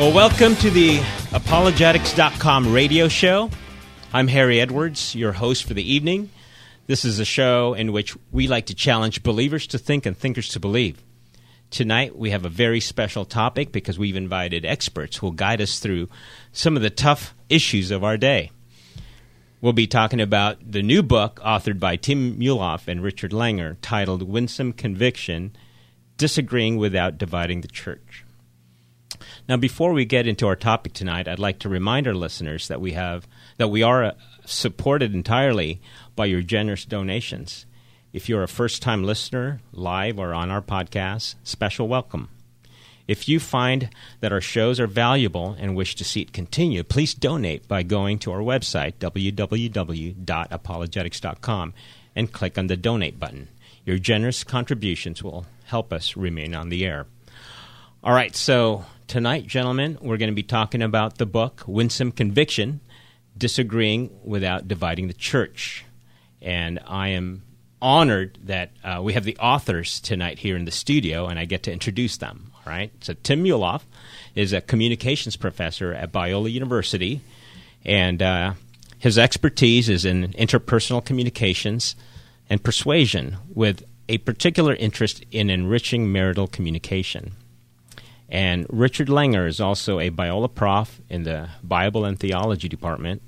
Well, welcome to the apologetics.com radio show. I'm Harry Edwards, your host for the evening. This is a show in which we like to challenge believers to think and thinkers to believe. Tonight, we have a very special topic because we've invited experts who will guide us through some of the tough issues of our day. We'll be talking about the new book authored by Tim Muehlhoff and Richard Langer titled Winsome Conviction Disagreeing Without Dividing the Church. Now, before we get into our topic tonight, I'd like to remind our listeners that we have that we are uh, supported entirely by your generous donations. If you're a first-time listener, live or on our podcast, special welcome. If you find that our shows are valuable and wish to see it continue, please donate by going to our website, www.apologetics.com, and click on the donate button. Your generous contributions will help us remain on the air. All right, so tonight, gentlemen, we're going to be talking about the book Winsome Conviction Disagreeing Without Dividing the Church. And I am honored that uh, we have the authors tonight here in the studio, and I get to introduce them. All right. So Tim Muehlhoff is a communications professor at Biola University, and uh, his expertise is in interpersonal communications and persuasion, with a particular interest in enriching marital communication. And Richard Langer is also a Biola prof in the Bible and Theology department,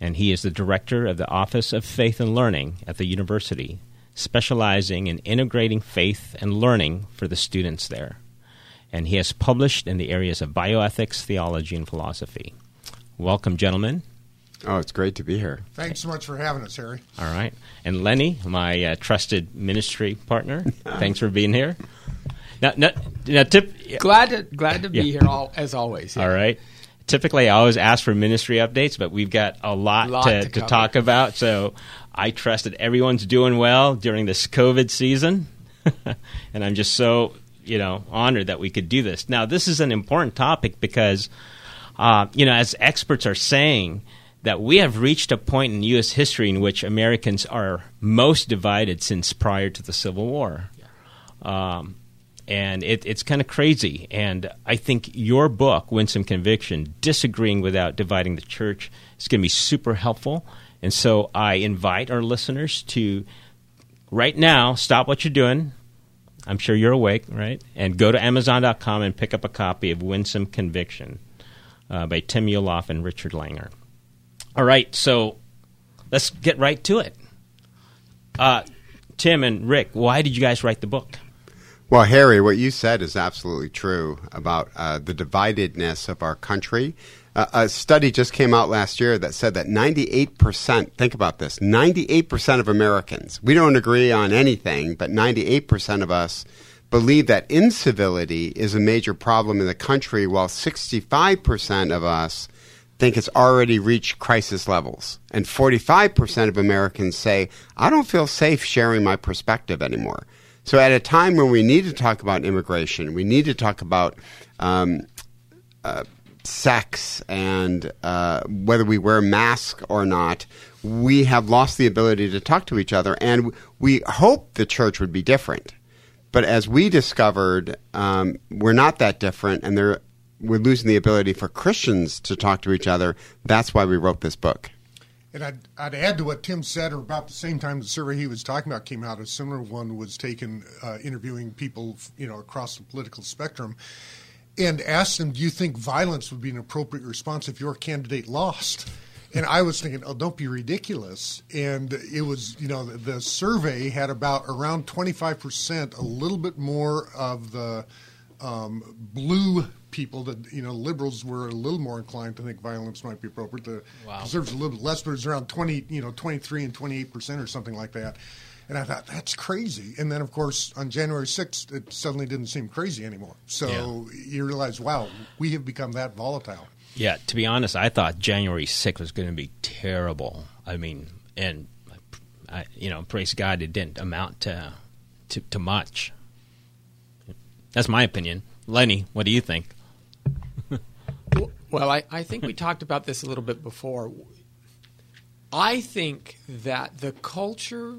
and he is the director of the Office of Faith and Learning at the university, specializing in integrating faith and learning for the students there. And he has published in the areas of bioethics, theology, and philosophy. Welcome, gentlemen. Oh, it's great to be here. Thanks so much for having us, Harry. All right. And Lenny, my uh, trusted ministry partner, thanks for being here. Now, now, now tip, Glad to glad to be Yeah. here all, as always. yeah. All right. Typically, I always ask for ministry updates, but we've got a lot, Lot to, to to talk about. So I trust that everyone's doing well during this COVID season. and I'm just so, you know, honored that we could do this. Now, this is an important topic because, uh, you know, as experts are saying, that we have reached a point in U.S. history in which Americans are most divided since prior to the Civil War. Um, and it, it's kind of crazy. And I think your book, Winsome Conviction, Disagreeing Without Dividing the Church, is going to be super helpful. And so I invite our listeners to, right now, stop what you're doing. I'm sure you're awake, right? And go to Amazon.com and pick up a copy of Winsome Conviction uh, by Tim Muehlhoff and Richard Langer. All right, so let's get right to it. Uh, Tim and Rick, why did you guys write the book? Well, Harry, what you said is absolutely true about uh, the dividedness of our country. Uh, a study just came out last year that said that 98%, think about this, 98% of Americans, we don't agree on anything, but 98% of us believe that incivility is a major problem in the country, while 65% of us think it's already reached crisis levels. And 45% of Americans say, I don't feel safe sharing my perspective anymore. So, at a time when we need to talk about immigration, we need to talk about um, uh, sex and uh, whether we wear masks or not, we have lost the ability to talk to each other. And we hope the church would be different. But as we discovered, um, we're not that different, and we're losing the ability for Christians to talk to each other. That's why we wrote this book. And I'd, I'd add to what Tim said, or about the same time the survey he was talking about came out, a similar one was taken uh, interviewing people, you know, across the political spectrum, and asked them, "Do you think violence would be an appropriate response if your candidate lost?" And I was thinking, "Oh, don't be ridiculous." And it was, you know, the, the survey had about around twenty five percent, a little bit more of the um, blue people that you know liberals were a little more inclined to think violence might be appropriate. The conservatives a little bit less, but it was around twenty, you know, twenty three and twenty eight percent or something like that. And I thought that's crazy. And then of course on January sixth, it suddenly didn't seem crazy anymore. So you realize, wow, we have become that volatile. Yeah, to be honest, I thought January 6th was going to be terrible. I mean, and I, you know, praise God, it didn't amount to, to to much. That's my opinion. Lenny, what do you think? Well, I, I think we talked about this a little bit before. I think that the culture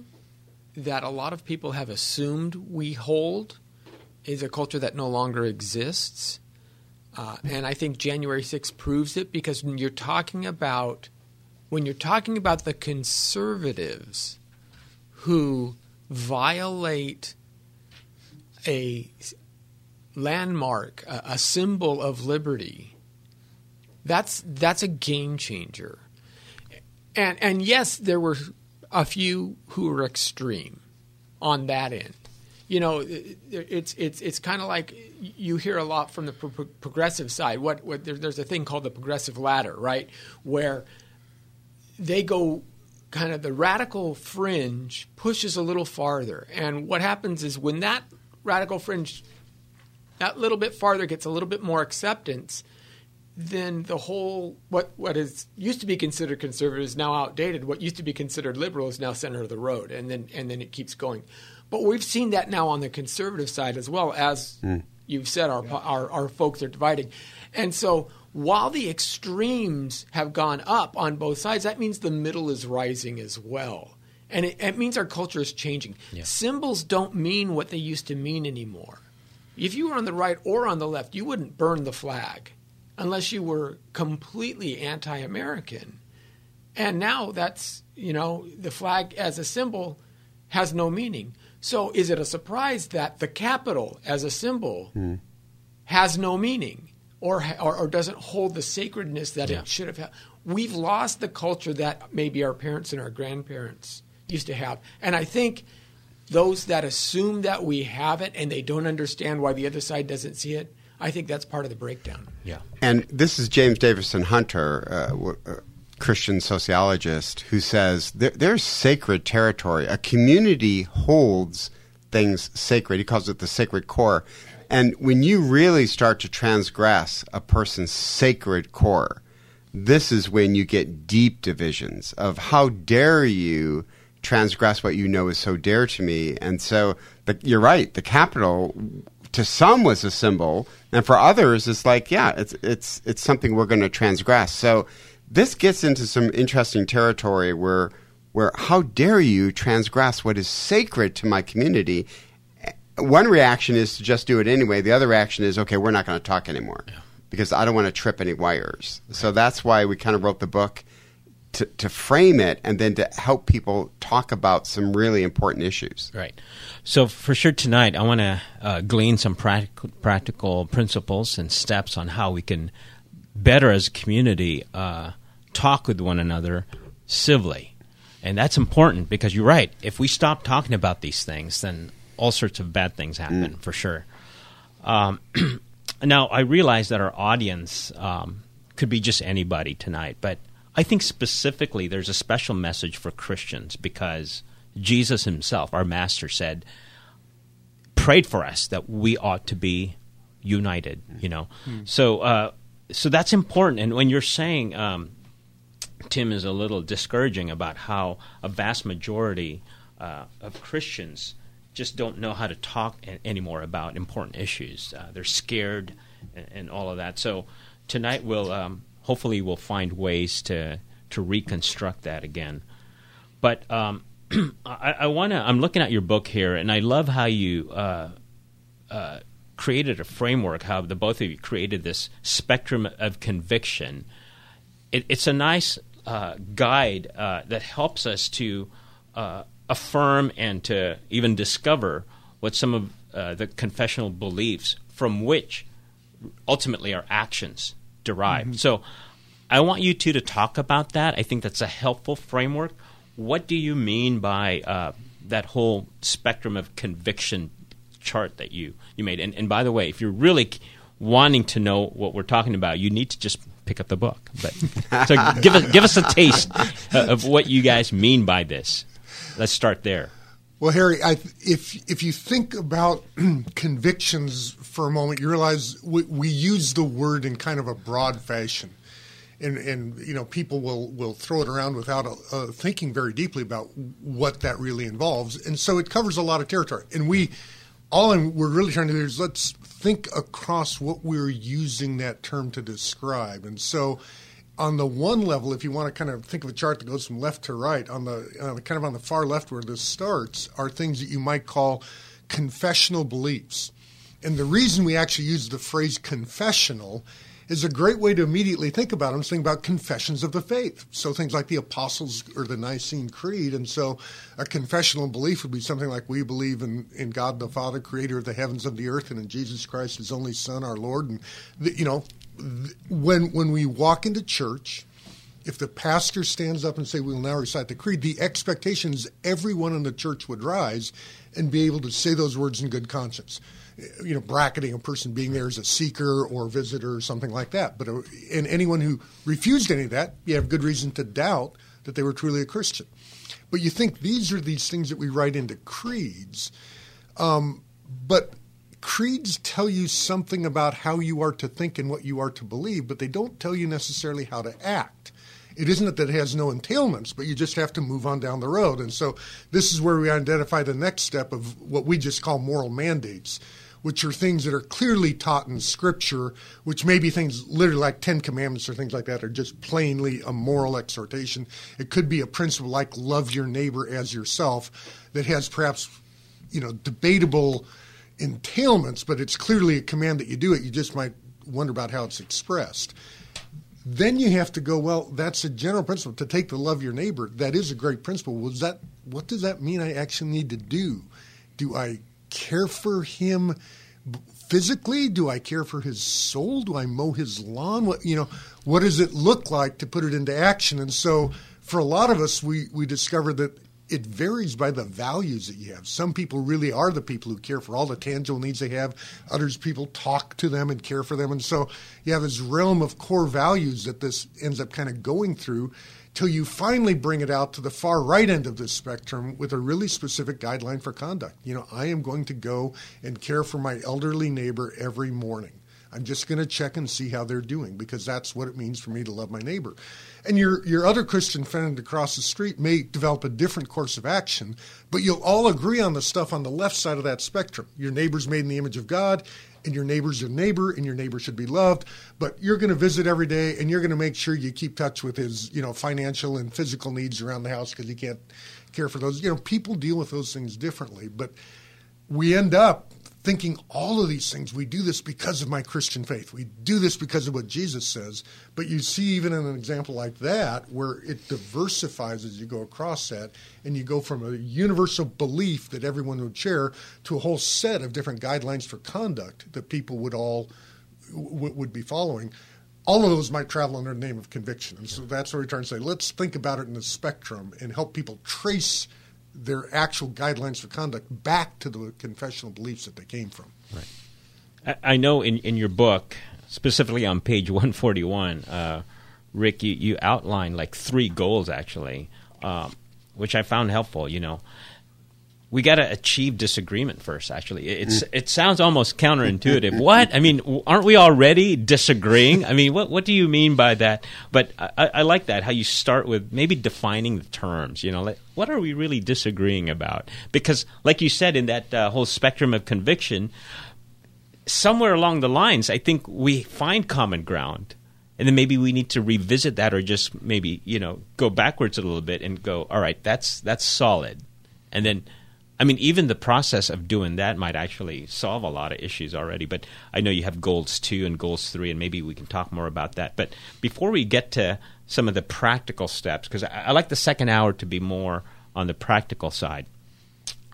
that a lot of people have assumed we hold is a culture that no longer exists. Uh, and I think January 6th proves it because when you're talking about when you're talking about the conservatives who violate a landmark, a, a symbol of liberty, that's that's a game changer. And and yes, there were a few who were extreme on that end. You know, it's it's it's kind of like you hear a lot from the pro- progressive side. What, what there, there's a thing called the progressive ladder, right, where they go kind of the radical fringe pushes a little farther, and what happens is when that radical fringe that little bit farther gets a little bit more acceptance, then the whole what what is used to be considered conservative is now outdated. What used to be considered liberal is now center of the road, and then and then it keeps going. But we've seen that now on the conservative side as well as mm. you've said. Our, yeah. our our folks are dividing, and so while the extremes have gone up on both sides, that means the middle is rising as well. And it, it means our culture is changing. Yeah. Symbols don't mean what they used to mean anymore. If you were on the right or on the left, you wouldn't burn the flag unless you were completely anti American. And now that's, you know, the flag as a symbol has no meaning. So is it a surprise that the capital as a symbol mm. has no meaning or, or, or, doesn't hold the sacredness that yeah. it should have had? We've lost the culture that maybe our parents and our grandparents used to have. And I think those that assume that we have it and they don't understand why the other side doesn't see it, I think that's part of the breakdown. Yeah. And this is James Davison Hunter, uh, a Christian sociologist, who says there, there's sacred territory. A community holds things sacred. He calls it the sacred core. And when you really start to transgress a person's sacred core, this is when you get deep divisions of how dare you transgress what you know is so dear to me. And so the, you're right. The capital to some was a symbol, and for others, it's like, yeah, it's it's it's something we're going to transgress. So this gets into some interesting territory where where how dare you transgress what is sacred to my community? One reaction is to just do it anyway. The other reaction is, okay, we're not going to talk anymore yeah. because I don't want to trip any wires. Right. So that's why we kind of wrote the book to, to frame it and then to help people talk about some really important issues. Right. So, for sure, tonight I want to uh, glean some practical, practical principles and steps on how we can better as a community uh, talk with one another civilly. And that's important because you're right. If we stop talking about these things, then all sorts of bad things happen mm. for sure. Um, now, I realize that our audience um, could be just anybody tonight, but I think specifically there's a special message for Christians because Jesus himself, our master, said, prayed for us that we ought to be united, you know. Mm. So, uh, so that's important. And when you're saying, um, Tim is a little discouraging about how a vast majority uh, of Christians just don't know how to talk a- anymore about important issues. Uh, they're scared and, and, all of that. So tonight we'll um, hopefully we'll find ways to to reconstruct that again. But um, I, I want to. I'm looking at your book here, and I love how you uh, uh, created a framework. How the both of you created this spectrum of conviction. It, it's a nice uh, guide uh, that helps us to uh, affirm and to even discover what some of uh, the confessional beliefs from which ultimately our actions derived. Mm-hmm. So I want you two to talk about that. I think that's a helpful framework. What do you mean by uh, that whole spectrum of conviction chart that you, you made? And, and by the way, if you're really wanting to know what we're talking about, you need to just pick up the book. But so give us give us a taste of what you guys mean by this. Let's start there. Well, Harry, I, if if you think about convictions for a moment, you realize we, we, use the word in kind of a broad fashion, and and you know people will will throw it around without uh, thinking very deeply about what that really involves, and so it covers a lot of territory. And we all we're really trying to do is let's think across what we're using that term to describe, and so on the one level, if you want to kind of think of a chart that goes from left to right, on the uh, kind of on the far left where this starts are things that you might call confessional beliefs. And the reason we actually use the phrase confessional is a great way to immediately think about them. Think about confessions of the faith. So things like the Apostles or the Nicene Creed. And so a confessional belief would be something like we believe in, in God the Father, creator of the heavens and the earth, and in Jesus Christ, his only Son, our Lord. And, the, you know, when, when we walk into church, if the pastor stands up and say we'll now recite the creed, the expectation is everyone in the church would rise and be able to say those words in good conscience. You know, bracketing a person being there as a seeker or visitor or something like that. But uh, and anyone who refused any of that, you have good reason to doubt that they were truly a Christian. But you think these are these things that we write into creeds, um, but creeds tell you something about how you are to think and what you are to believe, but they don't tell you necessarily how to act. It isn't that it has no entailments, but you just have to move on down the road. And so this is where we identify the next step of what we just call moral mandates, which are things that are clearly taught in Scripture, which may be things literally like Ten Commandments or things like that, are just plainly a moral exhortation. It could be a principle like love your neighbor as yourself that has perhaps, you know, debatable entailments, but it's clearly a command that you do it. You just might wonder about how it's expressed. Then you have to go, well, that's a general principle. To take the love of your neighbor, that is a great principle. Was that what does that mean I actually need to do? Do I care for him physically? Do I care for his soul? Do I mow his lawn? What you know, what does it look like to put it into action? And so for a lot of us we we discovered that it varies by the values that you have. Some people really are the people who care for all the tangible needs they have. Others people talk to them and care for them. And so you have this realm of core values that this ends up kind of going through till you finally bring it out to the far right end of the spectrum with a really specific guideline for conduct. You know, I am going to go and care for my elderly neighbor every morning. I'm just going to check and see how they're doing because that's what it means for me to love my neighbor. And your, your other Christian friend across the street may develop a different course of action, but you'll all agree on the stuff on the left side of that spectrum. Your neighbor's made in the image of God, and your neighbor's your neighbor, and your neighbor should be loved. But you're going to visit every day, and you're going to make sure you keep touch with his, you know, financial and physical needs around the house because you can't care for those. You know, people deal with those things differently, but we end up thinking all of these things. We do this because of my Christian faith. We do this because of what Jesus says. But you see, even in an example like that, where it diversifies as you go across that, and you go from a universal belief that everyone would share to a whole set of different guidelines for conduct that people would all w- would be following. All of those might travel under the name of conviction. And so that's what we're trying to say. Let's think about it in the spectrum and help people trace – their actual guidelines for conduct back to the confessional beliefs that they came from. Right. I, know in, in your book, specifically on page 141, uh, Rick, you, you outline like three goals actually, um, which I found helpful. You know, we got to achieve disagreement first. Actually, it's it sounds almost counterintuitive. what I mean, aren't we already disagreeing? I mean, what what do you mean by that? But I, I like that how you start with maybe defining the terms. You know, like what are we really disagreeing about? Because, like you said, in that uh, whole spectrum of conviction, somewhere along the lines, I think we find common ground and then maybe we need to revisit that or just maybe you know go backwards a little bit and go all right that's that's solid and then I mean, even the process of doing that might actually solve a lot of issues already. But I know you have goals two and goals three, and maybe we can talk more about that. But before we get to some of the practical steps, because I, I, like the second hour to be more on the practical side.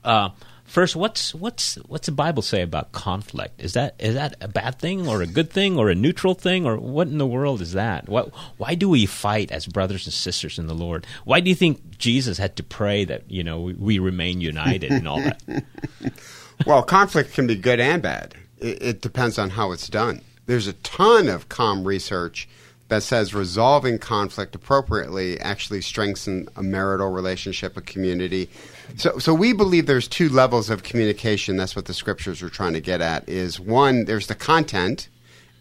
Uh, First, what's what's what's the Bible say about conflict? Is that is that a bad thing or a good thing or a neutral thing or what in the world is that? What why do we fight as brothers and sisters in the Lord? Why do you think Jesus had to pray that you know we, we remain united and all that? well, conflict can be good and bad. It, it depends on how it's done. There's a ton of calm research that says resolving conflict appropriately actually strengthens a marital relationship, a community so, so we believe there's two levels of communication. That's what the scriptures are trying to get at. Is one, there's the content,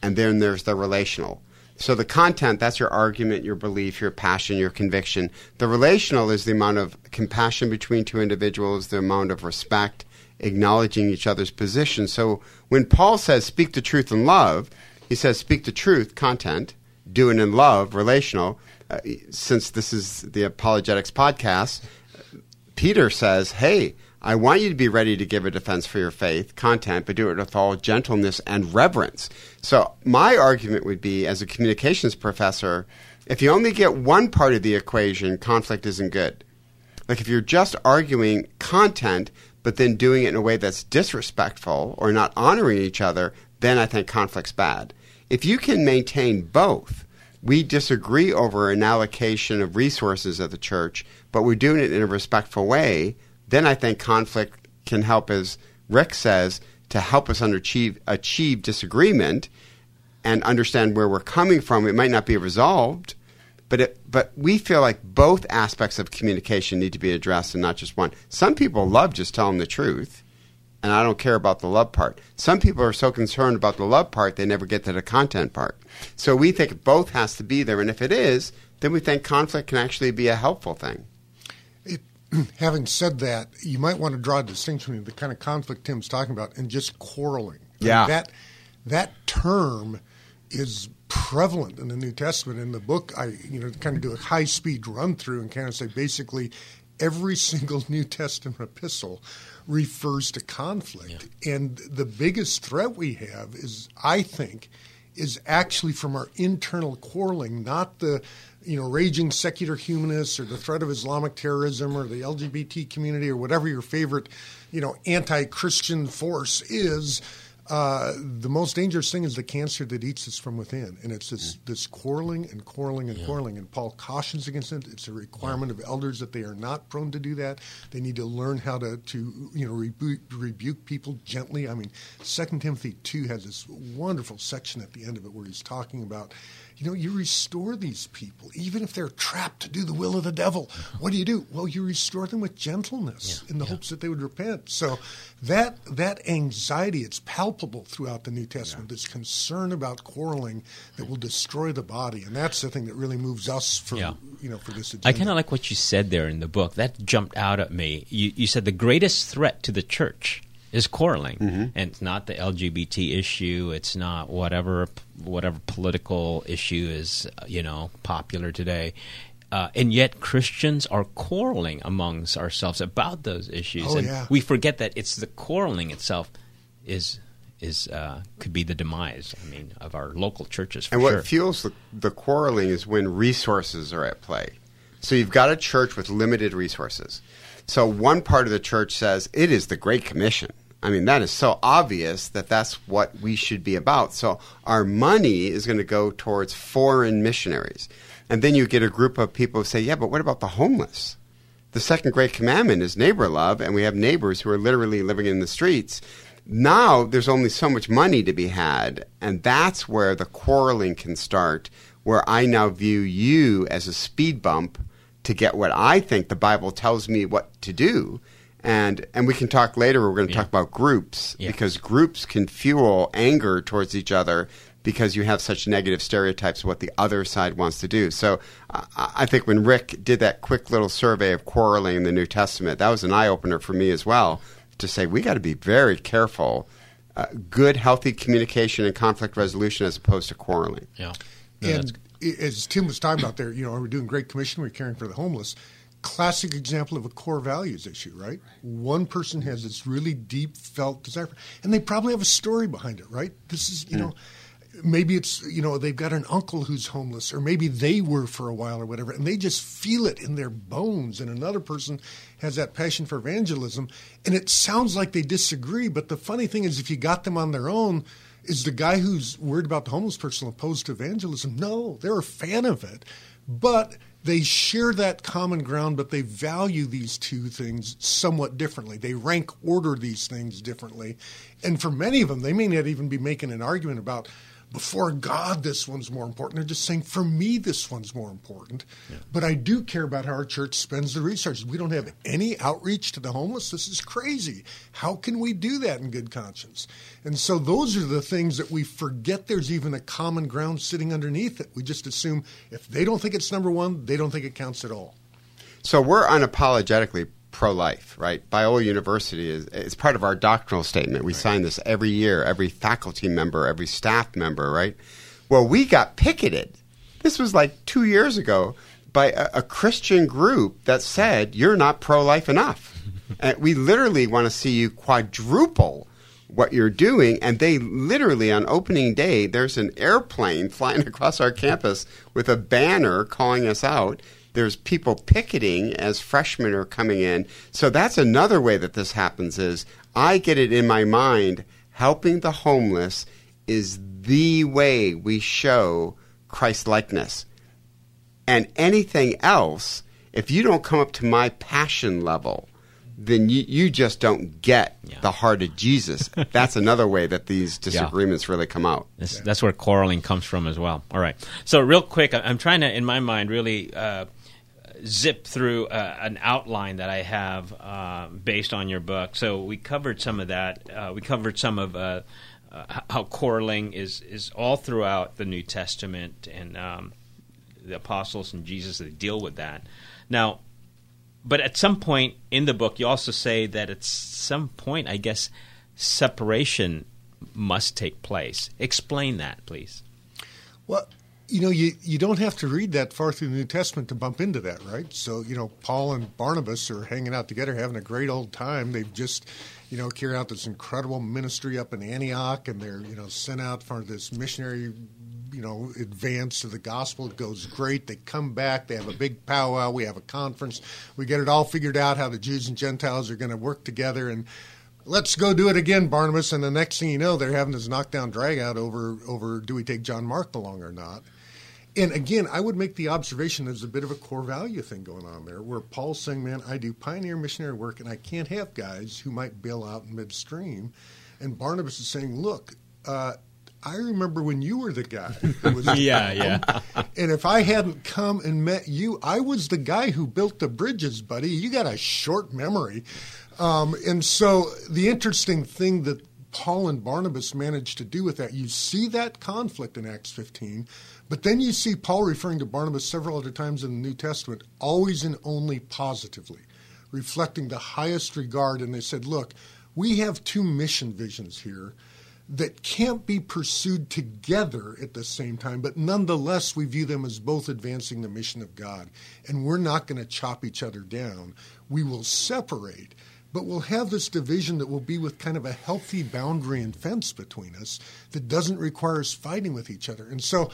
and then there's the relational. So the content, that's your argument, your belief, your passion, your conviction. The relational is the amount of compassion between two individuals, the amount of respect, acknowledging each other's position. So when Paul says speak the truth in love, he says speak the truth, content, do it in love, relational. Uh, since this is the apologetics podcast, Peter says, Hey, I want you to be ready to give a defense for your faith content, but do it with all gentleness and reverence. So, my argument would be as a communications professor, if you only get one part of the equation, conflict isn't good. Like if you're just arguing content, but then doing it in a way that's disrespectful or not honoring each other, then I think conflict's bad. If you can maintain both, we disagree over an allocation of resources at the church, but we're doing it in a respectful way, then I think conflict can help, as Rick says, to help us achieve, achieve disagreement and understand where we're coming from. It might not be resolved, but it, but we feel like both aspects of communication need to be addressed and not just one. Some people love just telling the truth, and I don't care about the love part. Some people are so concerned about the love part they never get to the content part. So we think both has to be there, and if it is, then we think conflict can actually be a helpful thing. Having said that, you might want to draw a distinction between the kind of conflict Tim's talking about and just quarreling. Yeah, that that term is prevalent in the New Testament. In the book, I you know kind of do a high speed run through and kind of say basically every single New Testament epistle refers to conflict, yeah. and the biggest threat we have is, I think, is actually from our internal quarreling, not the you know raging secular humanists or the threat of Islamic terrorism or the LGBT community or whatever your favorite you know anti-Christian force is uh, the most dangerous thing is the cancer that eats us from within, and it's this, mm. this quarreling and quarreling and yeah. quarreling. And Paul cautions against it. It's a requirement yeah. of elders that they are not prone to do that. They need to learn how to, to you know rebuke, rebuke people gently. I mean, Second Timothy two has this wonderful section at the end of it where he's talking about you know, you restore these people, even if they're trapped to do the will of the devil. Uh-huh. What do you do? Well, you restore them with gentleness yeah, in the yeah. hopes that they would repent. So that that anxiety, it's palpable throughout the New Testament. Yeah. This concern about quarreling that will destroy the body, and that's the thing that really moves us for you know for this. Agenda. I kind of like what you said there in the book. That jumped out at me. You, you said the greatest threat to the church is quarreling, mm-hmm. and it's not the LGBT issue. It's not whatever whatever political issue is you know popular today. Uh, and yet Christians are quarreling amongst ourselves about those issues, oh, and yeah. we forget that it's the quarreling itself is is uh, could be the demise. I mean, of our local churches. and what sure. fuels the, the quarreling is when resources are at play. So you've got a church with limited resources. So one part of the church says it is the Great Commission. I mean, that is so obvious that that's what we should be about. So our money is going to go towards foreign missionaries. And then you get a group of people who say, yeah, but what about the homeless? The second great commandment is neighbor love, and we have neighbors who are literally living in the streets. Now there's only so much money to be had, and that's where the quarreling can start, where I now view you as a speed bump to get what I think the Bible tells me what to do. And and we can talk later. We're going to yeah. talk about groups yeah. because groups can fuel anger towards each other because you have such negative stereotypes of what the other side wants to do. So uh, I think when Rick did that quick little survey of quarreling in the New Testament, that was an eye opener for me as well to say we got to be very careful. Uh, good, healthy communication and conflict resolution as opposed to quarreling. Yeah. No, and as Tim was talking about there, you know, we're doing Great Commission, we're caring for the homeless. Classic example of a core values issue, right? One person has this really deep felt desire, and they probably have a story behind it, right? This is, you hmm. know, maybe it's you know they've got an uncle who's homeless or maybe they were for a while or whatever and they just feel it in their bones and another person has that passion for evangelism and it sounds like they disagree but the funny thing is if you got them on their own is the guy who's worried about the homeless person opposed to evangelism? No, they're a fan of it. But they share that common ground, but they value these two things somewhat differently. They rank order these things differently. And for many of them, they may not even be making an argument about before God, this one's more important. They're just saying, for me, this one's more important. Yeah. But I do care about how our church spends the resources. We don't have any outreach to the homeless. This is crazy. How can we do that in good conscience? And so those are the things that we forget there's even a common ground sitting underneath it. We just assume if they don't think it's number one, they don't think it counts at all. So we're unapologetically pro-life, right? Biola University is, is part of our doctrinal statement. We right. sign this every year, every faculty member, every staff member, right? Well, we got picketed. This was like two years ago by a, a Christian group that said you're not pro-life enough. And we literally want to see you quadruple what you're doing. And they literally, on opening day, there's an airplane flying across our campus with a banner calling us out. There's people picketing as freshmen are coming in. So that's another way that this happens is I get it in my mind helping the homeless is the way we show Christ likeness. And anything else, if you don't come up to my passion level, then you, you just don't get Yeah. the heart of Jesus. That's another way that these disagreements really come out. That's, that's where quarreling comes from as well. All right. So, real quick, I'm trying to, in my mind, really uh, zip through uh, an outline that I have uh, based on your book. So, we covered some of that. Uh, we covered some of uh, uh, how quarreling is, is all throughout the New Testament and um, the apostles and Jesus, they deal with that. Now, but at some point in the book, you also say that at some point, I guess, separation must take place. Explain that, please. Well, you know, you, you don't have to read that far through the New Testament to bump into that, right? So, you know, Paul and Barnabas are hanging out together, having a great old time. They've just, you know, carried out this incredible ministry up in Antioch, and they're, you know, sent out for this missionary, you know, advance of the gospel. It goes great. They come back. They have a big powwow. We have a conference. We get it all figured out how the Jews and Gentiles are going to work together, and let's go do it again, Barnabas. And the next thing you know, they're having this knockdown drag out over over do we take John Mark along or not. And again, I would make the observation there's a bit of a core value thing going on there, where Paul's saying, "Man, I do pioneer missionary work, and I can't have guys who might bail out in midstream." And Barnabas is saying, "Look, uh, I remember when you were the guy was Yeah, yeah. and if I hadn't come and met you, I was the guy who built the bridges, buddy. You got a short memory. Um, and so the interesting thing that Paul and Barnabas managed to do with that, you see that conflict in Acts 15, but then you see Paul referring to Barnabas several other times in the New Testament, always and only positively, reflecting the highest regard. And they said, look, we have two mission visions here that can't be pursued together at the same time, but nonetheless, we view them as both advancing the mission of God. And we're not going to chop each other down. We will separate, but we'll have this division that will be with kind of a healthy boundary and fence between us that doesn't require us fighting with each other. And so,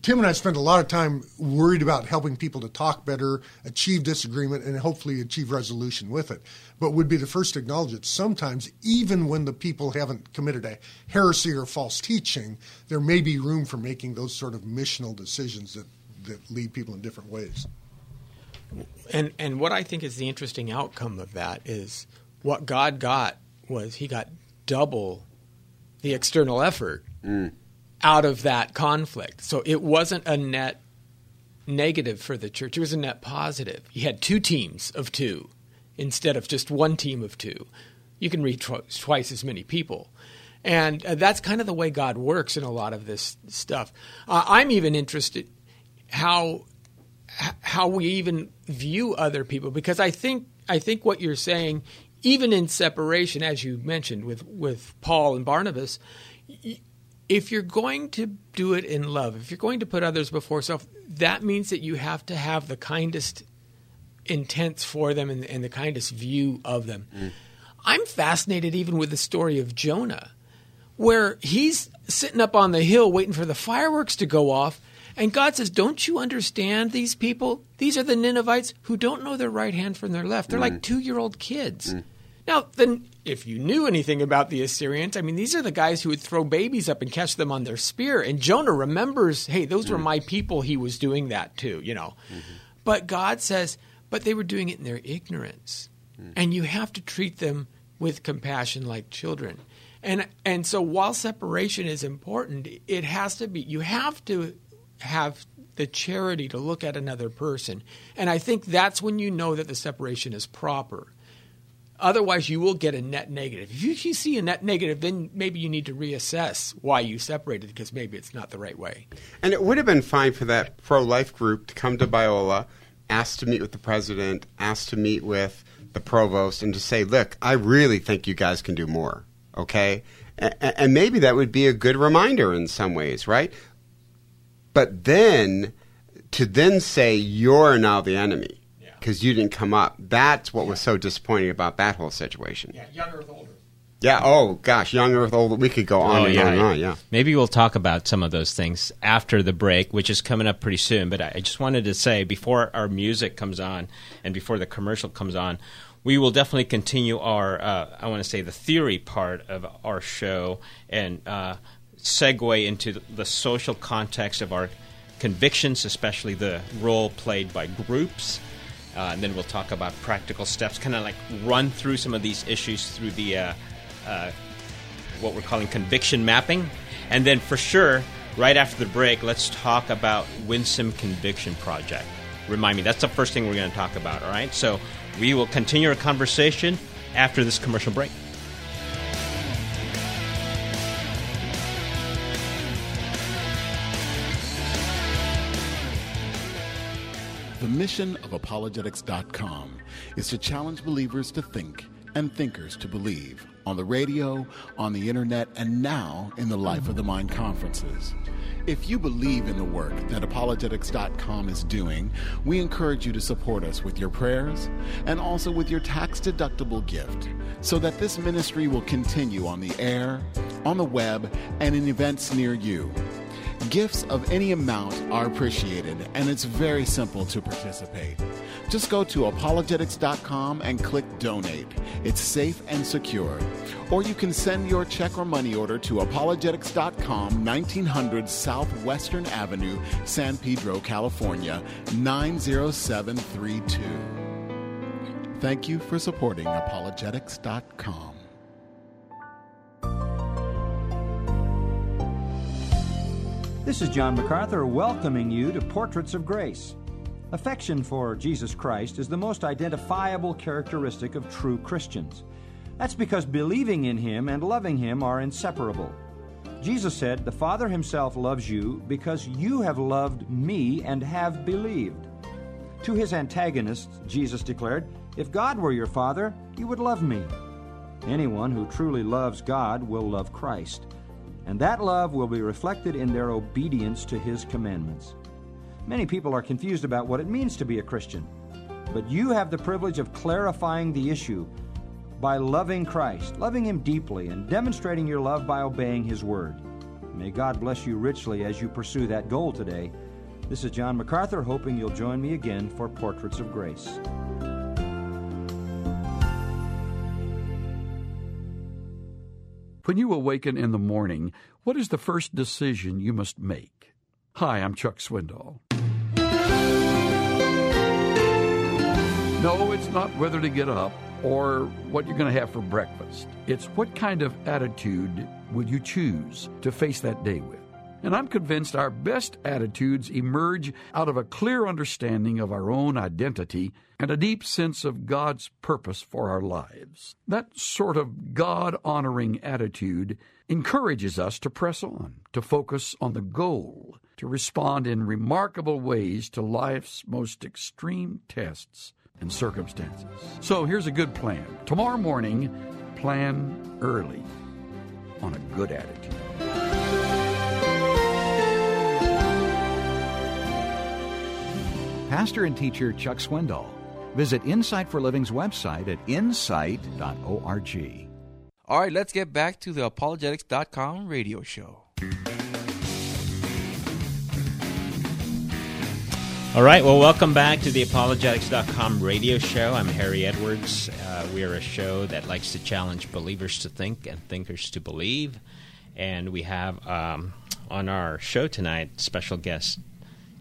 Tim and I spend a lot of time worried about helping people to talk better, achieve disagreement, and hopefully achieve resolution with it. But would be the first to acknowledge that sometimes, even when the people haven't committed a heresy or false teaching, there may be room for making those sort of missional decisions that, that lead people in different ways. And and what I think is the interesting outcome of that is what God got was he got double the external effort mm. Out of that conflict. So it wasn't a net negative for the church. It was a net positive. You had two teams of two instead of just one team of two. You can reach twice as many people. And uh, that's kind of the way God works in a lot of this stuff. Uh, I'm even interested how how we even view other people because I think I think what you're saying, even in separation, as you mentioned with with Paul and Barnabas, if you're going to do it in love, if you're going to put others before self, that means that you have to have the kindest intents for them and, and the kindest view of them. Mm. I'm fascinated even with the story of Jonah, where he's sitting up on the hill waiting for the fireworks to go off. And God says, Don't you understand these people? These are the Ninevites who don't know their right hand from their left. They're like mm. two year old kids. Mm. Now, then, if you knew anything about the Assyrians, I mean, these are the guys who would throw babies up and catch them on their spear. And Jonah remembers, hey, those were my people. He was doing that too, you know. But God says, but they were doing it in their ignorance. And you have to treat them with compassion like children. And and so while separation is important, it has to be you have to have the charity to look at another person. And I think that's when you know that the separation is proper. Otherwise, you will get a net negative. If you, see a net negative, then maybe you need to reassess why you separated because maybe it's not the right way. And it would have been fine for that pro life group to come to Biola, ask to meet with the president, ask to meet with the provost, and to say, look, I really think you guys can do more. Okay? And maybe that would be a good reminder in some ways, right? But then to then say, you're now the enemy. Yeah. because you didn't come up. That's what was so disappointing about that whole situation. Yeah, young Earth, older. Yeah. Oh gosh, young Earth, old. We could go on Oh, and yeah, on and yeah. on. Yeah. Maybe we'll talk about some of those things after the break, which is coming up pretty soon. But I I just wanted to say before our music comes on and before the commercial comes on, we will definitely continue our, uh, I want to say, the theory part of our show and uh, segue into the, the social context of our convictions, especially the role played by groups. Uh, and then we'll talk about practical steps, kind of like run through some of these issues through the uh, uh, what we're calling conviction mapping. And then for sure, right after the break, let's talk about Winsome Conviction Project. Remind me, that's the first thing we're going to talk about, all right? So we will continue our conversation after this commercial break. Mission of apologetics.com is to challenge believers to think and thinkers to believe on the radio, on the internet, and now in the Life of the Mind conferences. If you believe in the work that apologetics.com is doing, we encourage you to support us with your prayers and also with your tax deductible gift so that this ministry will continue on the air, on the web, and in events near you. Gifts of any amount are appreciated, and it's very simple to participate. Just go to apologetics.com and click donate. It's safe and secure. Or you can send your check or money order to apologetics.com, 1900 Southwestern Avenue, San Pedro, California, 90732. Thank you for supporting apologetics.com. This is John MacArthur welcoming you to Portraits of Grace. Affection for Jesus Christ is the most identifiable characteristic of true Christians. That's because believing in Him and loving Him are inseparable. Jesus said, The Father Himself loves you because you have loved me and have believed. To his antagonists, Jesus declared, If God were your Father, you would love me. Anyone who truly loves God will love Christ, and that love will be reflected in their obedience to his commandments. Many people are confused about what it means to be a Christian, but you have the privilege of clarifying the issue by loving Christ, loving him deeply, and demonstrating your love by obeying his word. May God bless you richly as you pursue that goal today. This is John MacArthur, hoping you'll join me again for Portraits of Grace. When you awaken in the morning, what is the first decision you must make? Hi, I'm Chuck Swindoll. No, it's not whether to get up or what you're going to have for breakfast. It's what kind of attitude would you choose to face that day with? And I'm convinced our best attitudes emerge out of a clear understanding of our own identity and a deep sense of God's purpose for our lives. That sort of God honoring attitude encourages us to press on, to focus on the goal, to respond in remarkable ways to life's most extreme tests and circumstances. So here's a good plan. Tomorrow morning, plan early on a good attitude. Pastor and teacher Chuck Swindoll. Visit Insight for Living's website at insight.org. All right, let's get back to the apologetics.com radio show. All right, well, welcome back to the apologetics.com radio show. I'm Harry Edwards. Uh, we are a show that likes to challenge believers to think and thinkers to believe. And we have um, on our show tonight special guests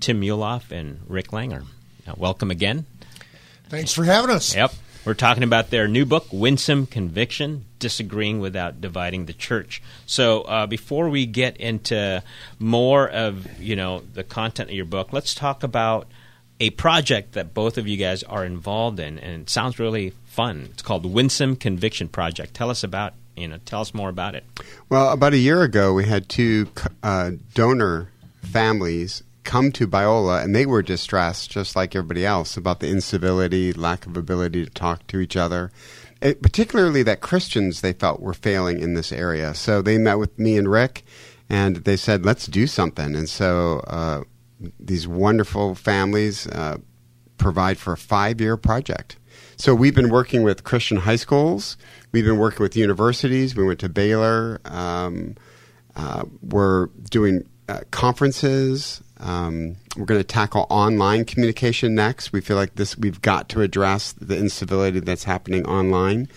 Tim Muehlhoff and Rick Langer. Uh, welcome again. Thanks for having us. Yep. We're talking about their new book, Winsome Conviction Disagreeing Without Dividing the Church. So, uh, before we get into more of you know the content of your book, let's talk about a project that both of you guys are involved in, and it sounds really fun. It's called Winsome Conviction Project. Tell us about you know, tell us more about it. Well, about a year ago, we had two uh, donor families come to Biola, and they were distressed, just like everybody else, about the incivility, lack of ability to talk to each other. It, particularly that Christians they felt were failing in this area. So they met with me and Rick, and they said, "Let's do something." And so uh, these wonderful families uh, provide for a five year project. So we've been working with Christian high schools. We've been working with universities. We went to Baylor. Um, uh, we're doing uh, conferences. Um, we're going to tackle online communication next. We feel like this we've got to address the incivility that's happening online.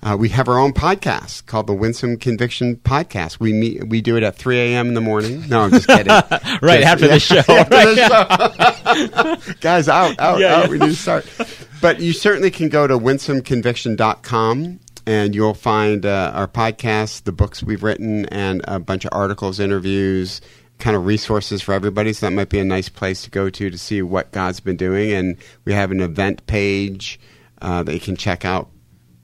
Uh, we have our own podcast called the Winsome Conviction Podcast. We meet, we do it at 3 a.m. in the morning. No, I'm just kidding. right after the show. after the show. Guys, out, out, Yeah, out. yeah. We need to start. But you certainly can go to winsomeconviction.com and you'll find uh, our podcast, the books we've written, and a bunch of articles, interviews, kind of resources for everybody. So that might be a nice place to go to to see what God's been doing. And we have an event page uh, that you can check out.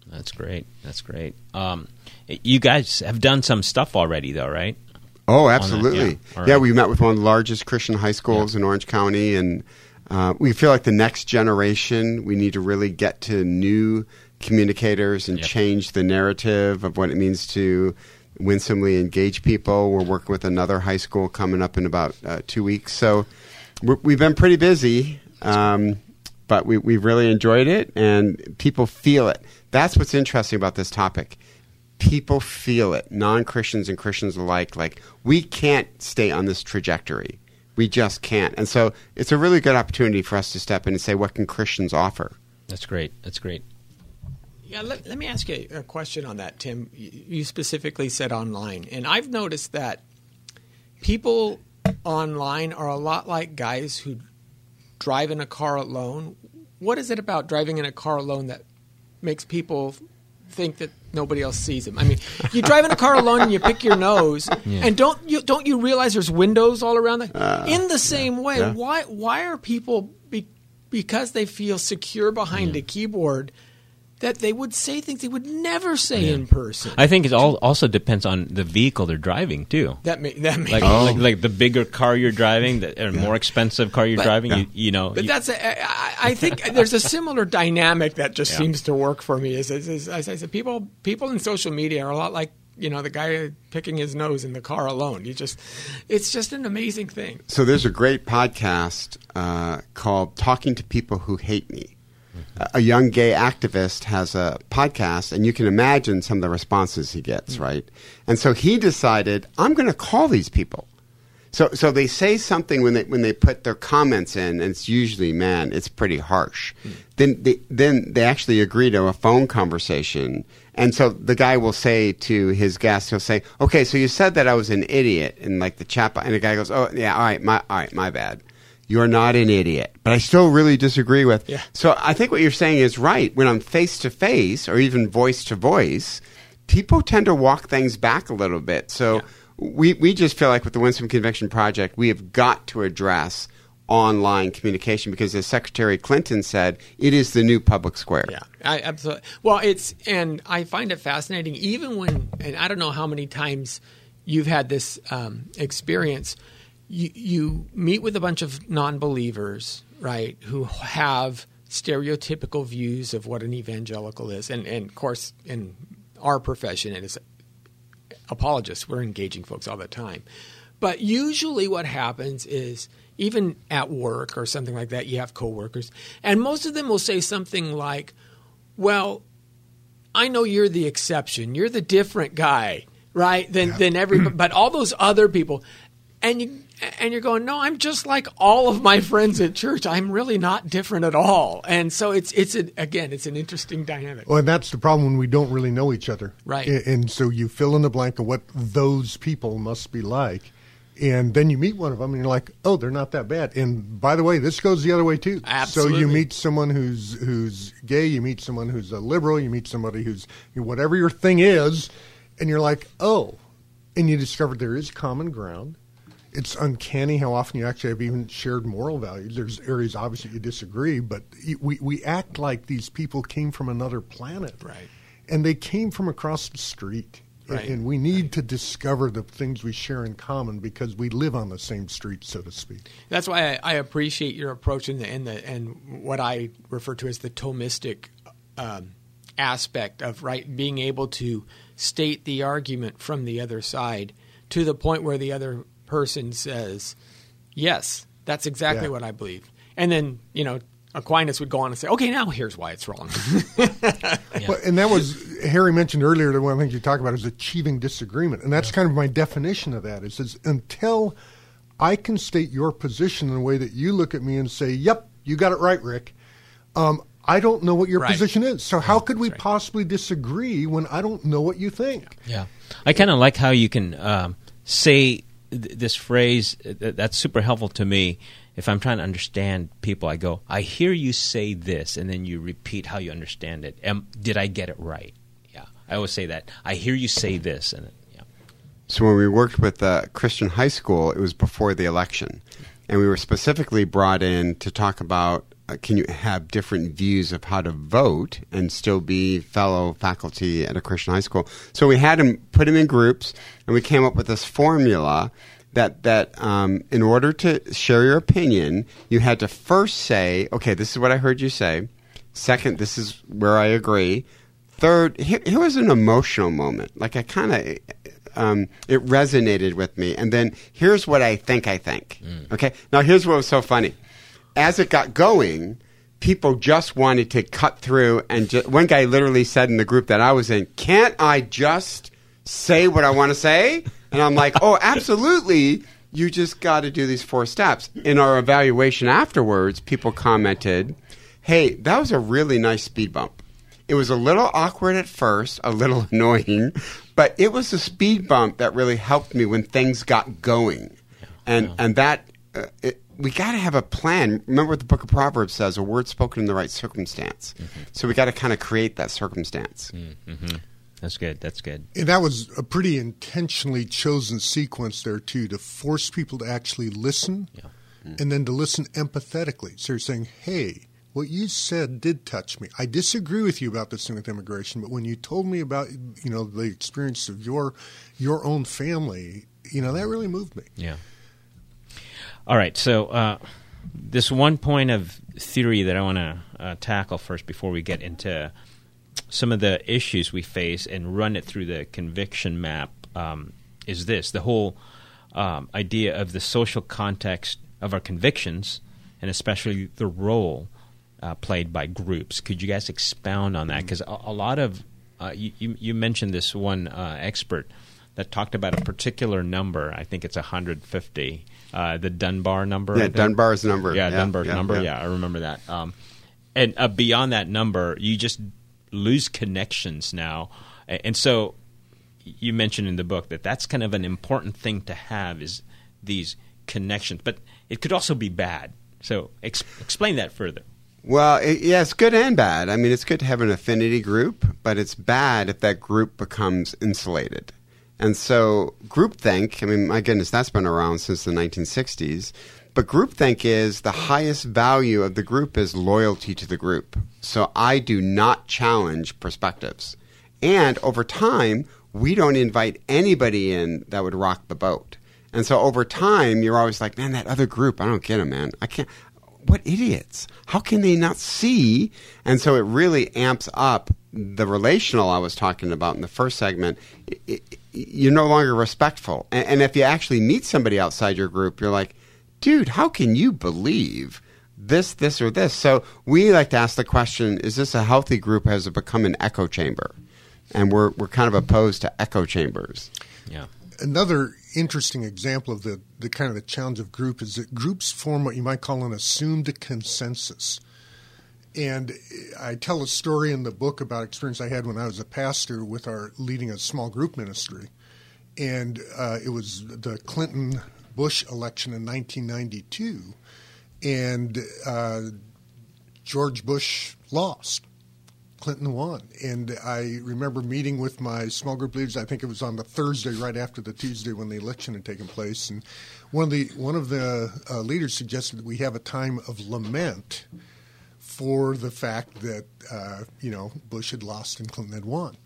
That's great. That's great. Um, you guys have done some stuff already, though, right? Oh, that, absolutely. yeah. Yeah, right. we met with one of the largest Christian high schools in Orange County, and uh, we feel like the next generation, we need to really get to new communicators and Yep. change the narrative of what it means to winsomely engage people. We're working with another high school coming up in about uh, two weeks. So we're, we've been pretty busy, um, but we, we really enjoyed it, and people feel it. That's what's interesting about this topic people feel it non-christians and christians alike like we can't stay on this trajectory we just can't and so it's a really good opportunity for us to step in and say what can christians offer That's great. That's great. Yeah, let, let me ask you a question on that, Tim. You specifically said online, and I've noticed that people online are a lot like guys who drive in a car alone. What is it about driving in a car alone that makes people think that nobody else sees them? I mean, you drive in a car alone and you pick your nose, and don't you don't you realize there's windows all around? The, uh, in the same way, yeah. why why are people be, because they feel secure behind a keyboard? That they would say things they would never say in person. I think it all also depends on the vehicle they're driving too. that may, that may Like, Oh. like, like the bigger car you're driving, the or more expensive car you're But- driving, Yeah. you, you know. But you- that's a, I, I think there's a similar dynamic that just Yeah. seems to work for me. Is, is, is as I said, people people in social media are a lot like you know the guy picking his nose in the car alone. You just it's just an amazing thing. so there's a great podcast uh, called talking to people who hate me A- young gay activist has a podcast and you can imagine some of the responses he gets mm. right and so he decided i'm going to call these people So, so they say something when they when they put their comments in, and it's usually, man, it's pretty harsh. Mm. Then they then they actually agree to a phone conversation, and so the guy will say to his guest, he'll say, "Okay, so you said that I was an idiot," and like the chap, and the guy goes, "Oh, yeah, all right, my all right, my bad." You're not an idiot, but I still really disagree with. Yeah. So I think what you're saying is right. When I'm face to face or even voice to voice, people tend to walk things back a little bit. So we, we just feel like with the Winsome Conviction Project, we have got to address online communication because, as Secretary Clinton said, it is the new public square. Yeah, I absolutely. Well, it's and I find it fascinating. Even when, and I don't know how many times you've had this um, experience. You you meet with a bunch of non-believers, right, who have stereotypical views of what an evangelical is, and and of course in our profession it is apologists. We're engaging folks all the time. But usually what happens is even at work or something like that, you have coworkers, and most of them will say something like, Well, I know you're the exception. You're the different guy, right? Than than every but all those other people. And you and you're going, no, I'm just like all of my friends at church. I'm really not different at all. And so it's it's a, again, it's an interesting dynamic. Well, and that's the problem when we don't really know each other. Right. And so you fill in the blank of what those people must be like. And then you meet one of them and you're like, oh, they're not that bad. And by the way, this goes the other way too. Absolutely. So you meet someone who's who's gay, you meet someone who's a liberal, you meet somebody who's whatever your thing is, and you're like, oh. And you discover there is common ground. It's uncanny how often you actually have even shared moral values. There's areas obviously you disagree, but we, we act like these people came from another planet. Right. And they came from across the street. And- Right. And we need to discover the things we share in common because we live on the same street, so to speak. That's why I, I appreciate your approach in the in the and what I refer to as the Thomistic um, aspect of right being able to state the argument from the other side to the point where the other person says, "Yes, that's exactly Yeah. what I believe," and then you know Aquinas would go on and say, "Okay, now here's why it's wrong." Well, and that was Harry mentioned earlier. that one of the things you talk about is achieving disagreement, and that's kind of my definition of that. It says until I can state your position in a way that you look at me and say, "Yep, you got it right, Rick." Um, I don't know what your Right. position is. So how could we possibly disagree when I don't know what you think? Yeah, I kind of like how you can um, say th- this phrase. that's super helpful to me. If I'm trying to understand people, I go, "I hear you say this," and then you repeat how you understand it. Am, did I get it right? Yeah, I always say that. I hear you say this, and yeah, So when we worked with uh, Christian high school, it was before the election, and we were specifically brought in to talk about can you have different views of how to vote and still be fellow faculty at a Christian high school. So we had them put them in groups, and we came up with this formula that that um, in order to share your opinion, you had to first say, okay, this is what I heard you say. Second, this is where I agree. Third, here, here was an emotional moment. Like I kind of, um, it resonated with me. And then here's what I think I think. Okay. Now here's what was so funny. As it got going, people just wanted to cut through. And ju- one guy literally said in the group that I was in, "Can't I just say what I want to say?" And I'm like, "Oh, absolutely." You just got to do these four steps. In our evaluation afterwards, people commented, "Hey, that was a really nice speed bump." It was a little awkward at first, a little annoying, but it was a speed bump that really helped me when things got going. And and that uh, it, we got to have a plan. Remember what the book of Proverbs says: a word spoken in the right circumstance. So we got to kind of create that circumstance. mm-hmm. that's good. That's good. And that was a pretty intentionally chosen sequence there too to force people to actually listen, and then to listen empathetically. So you're saying, "Hey, what you said did touch me. I disagree with you about this thing with immigration, but when you told me about you know the experience of your your own family, you know that really moved me." Yeah. All right. So uh, this one point of theory that I want to uh, tackle first before we get into some of the issues we face and run it through the conviction map um, is this: the whole um, idea of the social context of our convictions, and especially the role uh, played by groups. Could you guys expound on that? Because a, a lot of uh, you, you, you mentioned this one uh, expert that talked about a particular number. I think it's 150. Uh, the Dunbar number. Yeah. Dunbar's number. Yeah, Yeah, Dunbar's yeah, number. yeah. Yeah. I remember that. Um, and uh, beyond that number, you just lose connections now. And so you mentioned in the book that that's kind of an important thing to have is these connections, but it could also be bad. So ex- explain that further. Well, it, yeah, it's good and bad. I mean, it's good to have an affinity group, but it's bad if that group becomes insulated. And so, groupthink, I mean, my goodness, that's been around since the 1960s. But groupthink is the highest value of the group is loyalty to the group. So, I do not challenge perspectives. And over time, we don't invite anybody in that would rock the boat. And so, over time, you're always like, man, that other group, I don't get them, man. I can't what idiots? How can they not see? And so it really amps up the relational I was talking about in the first segment. I- I- you're no longer respectful. And, and if you actually meet somebody outside your group, you're like, dude, how can you believe this, this, or this? So we like to ask the question is this a healthy group? Has it become an echo chamber? And we're, we're kind of opposed to echo chambers. Yeah. Another interesting example of the, the kind of the challenge of group is that groups form what you might call an assumed consensus. And I tell a story in the book about experience I had when I was a pastor with our leading a small group ministry. And uh, it was the Clinton Bush election in 1992. And uh, George Bush lost. Clinton won. And I remember meeting with my small group leaders. I think it was on the Thursday right after the Tuesday when the election had taken place. And one of the one of the uh, leaders suggested that we have a time of lament for the fact that uh, you know Bush had lost and Clinton had won.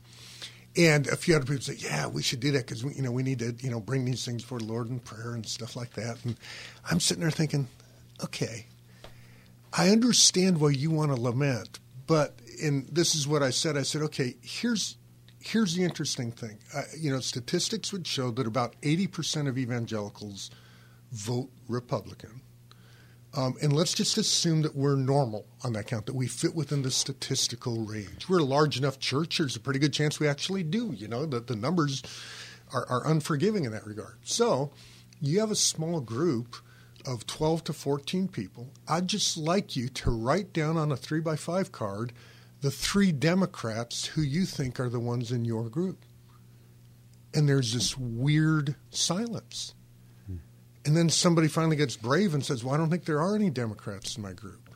And a few other people said, "Yeah, we should do that because you know we need to you know bring these things before the Lord in prayer and stuff like that." And I'm sitting there thinking, okay, I understand why you want to lament, but and this is what I said. I said, okay, here's here's the interesting thing. Uh, you know, statistics would show that about eighty percent of evangelicals vote Republican, Um, and let's just assume that we're normal on that count, that we fit within the statistical range. We're a large enough church, there's a pretty good chance we actually do, you know, that the numbers are, are unforgiving in that regard. So you have a small group of 12 to 14 people. I'd just like you to write down on a three by five card the three Democrats who you think are the ones in your group. And there's this weird silence. And then somebody finally gets brave and says, Well, I don't think there are any Democrats in my group.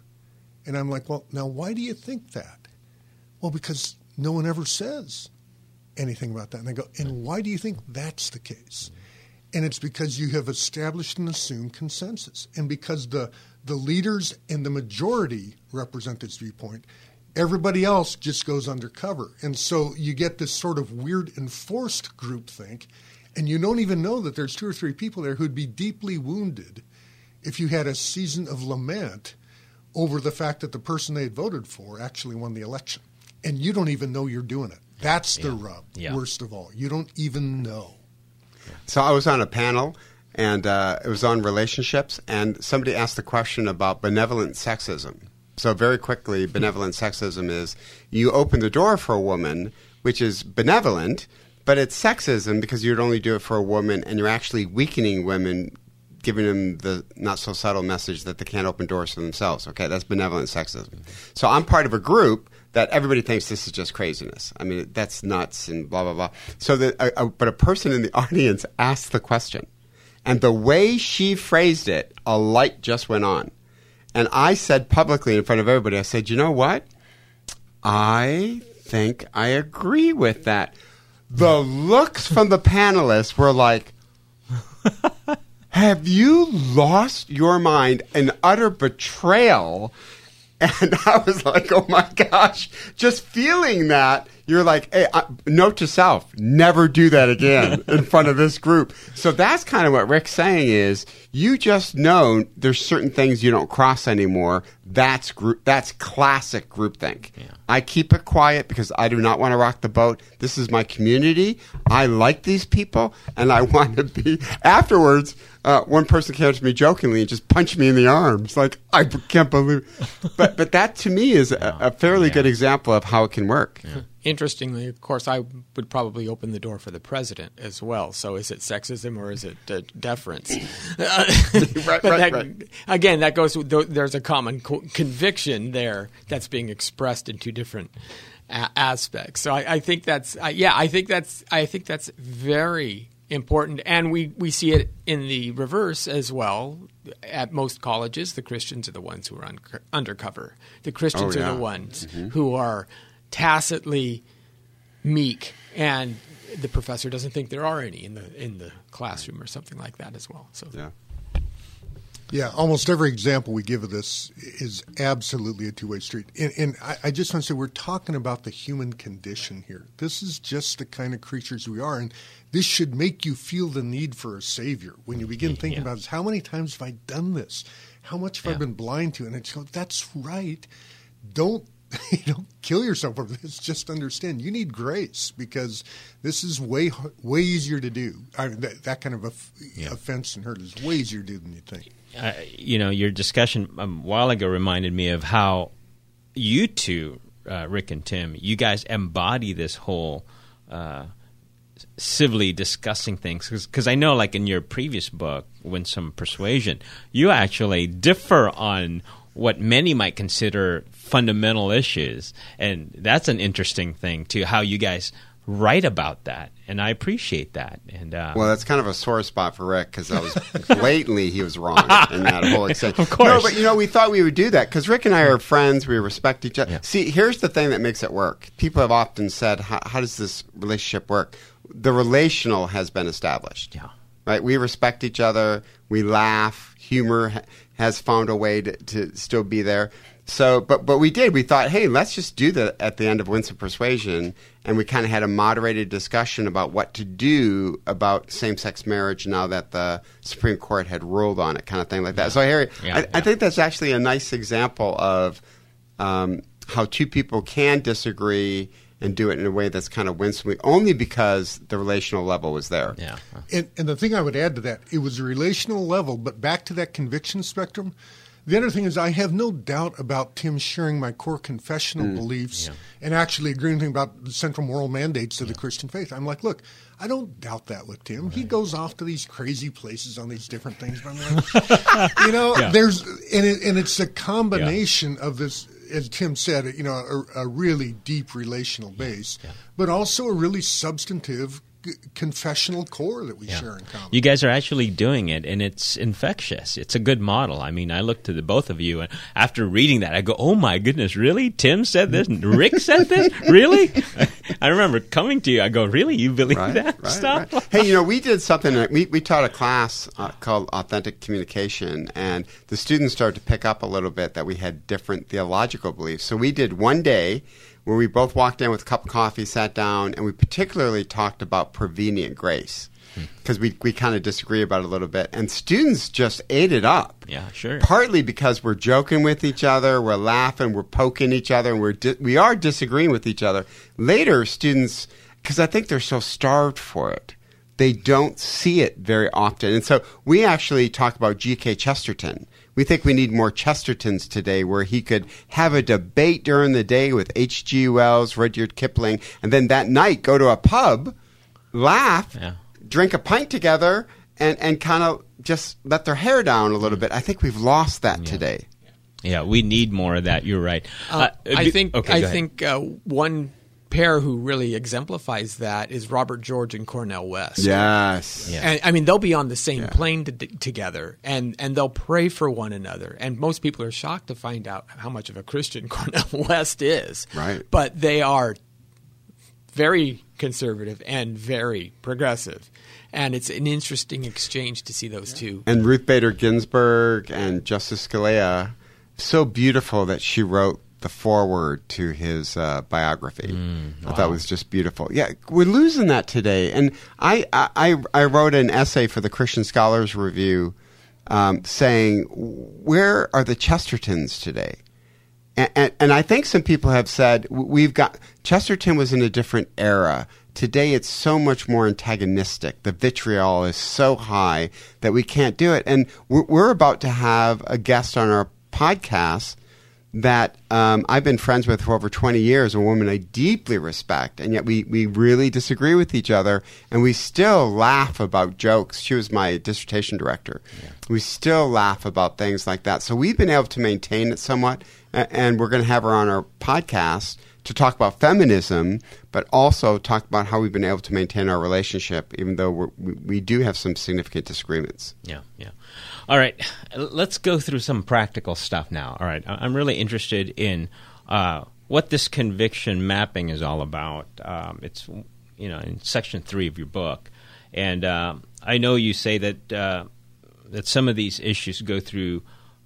And I'm like, Well, now why do you think that? Well, because no one ever says anything about that. And they go, And why do you think that's the case? And it's because you have established an assumed consensus. And because the, the leaders and the majority represent this viewpoint, everybody else just goes undercover. And so you get this sort of weird enforced groupthink and you don't even know that there's two or three people there who'd be deeply wounded if you had a season of lament over the fact that the person they had voted for actually won the election. And you don't even know you're doing it. That's the Yeah. rub, Yeah. worst of all. You don't even know. So I was on a panel, and uh, it was on relationships, and somebody asked the question about benevolent sexism. So very quickly, benevolent sexism is you open the door for a woman, which is benevolent, but it's sexism because you'd only do it for a woman, and you're actually weakening women, giving them the not so subtle message that they can't open doors for themselves. Okay, that's benevolent sexism. So I'm part of a group that everybody thinks this is just craziness. I mean, that's nuts and blah blah blah. So that, but a person in the audience asked the question, and the way she phrased it, a light just went on, and I said publicly in front of everybody, I said, you know what? I think I agree with that. The looks from the panelists were like, have you lost your mind? An utter betrayal. And I was like, oh my gosh, just feeling that, you're like, hey, I, note to self, never do that again in front of this group. So that's kind of what Rick's saying is you just know there's certain things you don't cross anymore. That's group, that's classic groupthink. I keep it quiet because I do not want to rock the boat. This is my community. I like these people and I want to be afterwards. Uh, one person came up to me jokingly and just punched me in the arms. Like, I can't believe. But, but that to me is a, a fairly good example of how it can work. Interestingly, of course, I would probably open the door for the president as well. So, is it sexism or is it uh, deference? right, But that- right. Again, that goes. There's a common co- conviction there that's being expressed in two different a- aspects. So, I, I think that's. I yeah, I think that's. I think that's very important, and we we see it in the reverse as well. At most colleges, the Christians are the ones who are un- undercover. The Christians Oh, are the ones who are tacitly meek and the professor doesn't think there are any in the in the classroom or something like that as well. So Yeah. Yeah, almost every example we give of this is absolutely a two way street. And, and I, I just want to say we're talking about the human condition here. This is just the kind of creatures we are. And this should make you feel the need for a savior when you begin thinking Yeah. about this. How many times have I done this? How much have I been blind to? And it's go, that's right. Don't you know kill yourself over this. Just understand you need grace because this is way way easier to do. I mean, that, that kind of off- offense and hurt is way easier to do than you think. uh, you know, your discussion a while ago reminded me of how you two, uh, Rick and Tim, you guys embody this whole uh, civilly discussing things. Because I know, like in your previous book, Winsome Persuasion, you actually differ on what many might consider fundamental issues. And that's an interesting thing, too, how you guys write about that. And I appreciate that. And uh, Well, that's kind of a sore spot for Rick because I was blatantly he was wrong in that whole extent. Of course. No, but you know, we thought we would do that because Rick and I are friends. We respect each other. Yeah. See, here's the thing that makes it work. People have often said, how, does this relationship work? The relational has been established. Yeah. Right? We respect each other. We laugh. Humor has found a way to, to still be there. So, but but we did. We thought, hey, let's just do that at the end of Winsome Persuasion, and we kind of had a moderated discussion about what to do about same-sex marriage now that the Supreme Court had ruled on it, kind of thing like that. So, Harry, Yeah, I, yeah. I think that's actually a nice example of um, how two people can disagree and do it in a way that's kind of winsomely, only because the relational level was there. yeah. And, and the thing I would add to that, it was a relational level, but back to that conviction spectrum, The other thing is, I have no doubt about Tim sharing my core confessional Mm. beliefs and actually agreeing with him about the central moral mandates of the Christian faith. I'm like, look, I don't doubt that with Tim. He goes off to these crazy places on these different things. But I'm like, you know, Yeah. there's and it, and it's a combination of this, as Tim said, you know, a, a really deep relational base, but also a really substantive confessional core that we Yeah. share in common. You guys are actually doing it, and it's infectious. It's a good model. I mean, I look to the both of you, and after reading that, I go, "Oh my goodness, really? Tim said this. Rick said this. Really?" I remember coming to you. I go, "Really? You believe Right, that right, stuff?" right. Hey, you know, we did something. We we taught a class uh, called authentic communication, and the students started to pick up a little bit that we had different theological beliefs. So we did one day where we both walked in with a cup of coffee, sat down, and we particularly talked about prevenient grace hmm. because we we kind of disagree about it a little bit, and students just ate it up. Yeah, sure. Partly because we're joking with each other, we're laughing, we're poking each other, and we're di- we are disagreeing with each other. Later, students, because I think they're so starved for it, they don't see it very often. And so we actually talk about G.K. Chesterton. We think we need more Chestertons today where he could have a debate during the day with H.G. Wells, Rudyard Kipling, and then that night go to a pub, laugh, Yeah. drink a pint together, and, and kind of just let their hair down a little bit. I think we've lost that today. Yeah, we need more of that. You're right. Uh, I think okay, I think uh, one pair who really exemplifies that is Robert George and Cornel West. Yes. Yeah. And I mean, they'll be on the same plane to, together, and and they'll pray for one another. And most people are shocked to find out how much of a Christian Cornel West is. Right. But they are very conservative and very progressive, and it's an interesting exchange to see those two. And Ruth Bader Ginsburg and Justice Scalia, so beautiful that she wrote the foreword to his uh, biography. I thought it was just beautiful. Yeah, we're losing that today. And I, I, I wrote an essay for the Christian Scholars Review um, saying, where are the Chestertons today? And, and, and I think some people have said we've got Chesterton was in a different era. Today it's so much more antagonistic. The vitriol is so high that we can't do it. And we're, we're about to have a guest on our podcast that um, I've been friends with for over 20 years, a woman I deeply respect, and yet we, we really disagree with each other, and we still laugh about jokes. She was my dissertation director. We still laugh about things like that. So we've been able to maintain it somewhat, and we're going to have her on our podcast to talk about feminism, but also talk about how we've been able to maintain our relationship, even though we, we do have some significant disagreements. Yeah, yeah. All right, let's go through some practical stuff now. All right, I'm really interested in uh, what this conviction mapping is all about. Um, it's you know in section three of your book, and um I know you say that uh, that some of these issues go through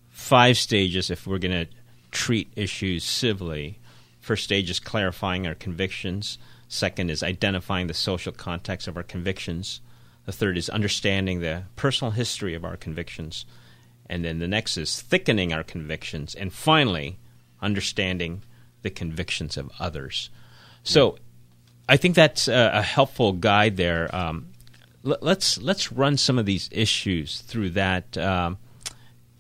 five stages if we're going to treat issues civilly. First stage is clarifying our convictions. Second is identifying the social context of our convictions. The third is understanding the personal history of our convictions. And then the next is thickening our convictions. And finally, understanding the convictions of others. So I think that's a, a helpful guide there. Um, l- let's, let's run some of these issues through that um,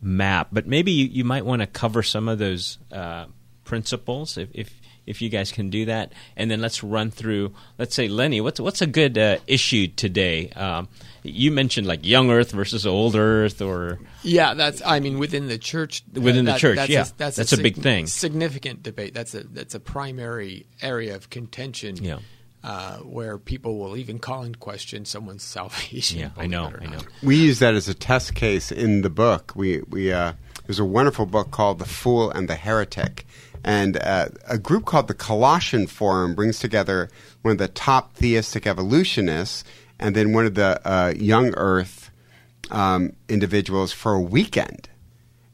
map. But maybe you, you might want to cover some of those uh, principles if, if if you guys can do that, and then let's run through. Let's say, Lenny, what's what's a good uh, issue today? Um, you mentioned like young Earth versus old Earth, or Yeah, that's. I mean, within the church. uh, Within the church, that's yeah. a, that's, That's a big thing. Significant debate. That's a that's a primary area of contention. Yeah. Uh, where people will even call in question someone's salvation. yeah, I know, I know. we use that as a test case in the book. We we uh, there's a wonderful book called The Fool and the Heretic, and uh, a group called the Colossian Forum brings together one of the top theistic evolutionists and then one of the uh, young Earth um, individuals for a weekend.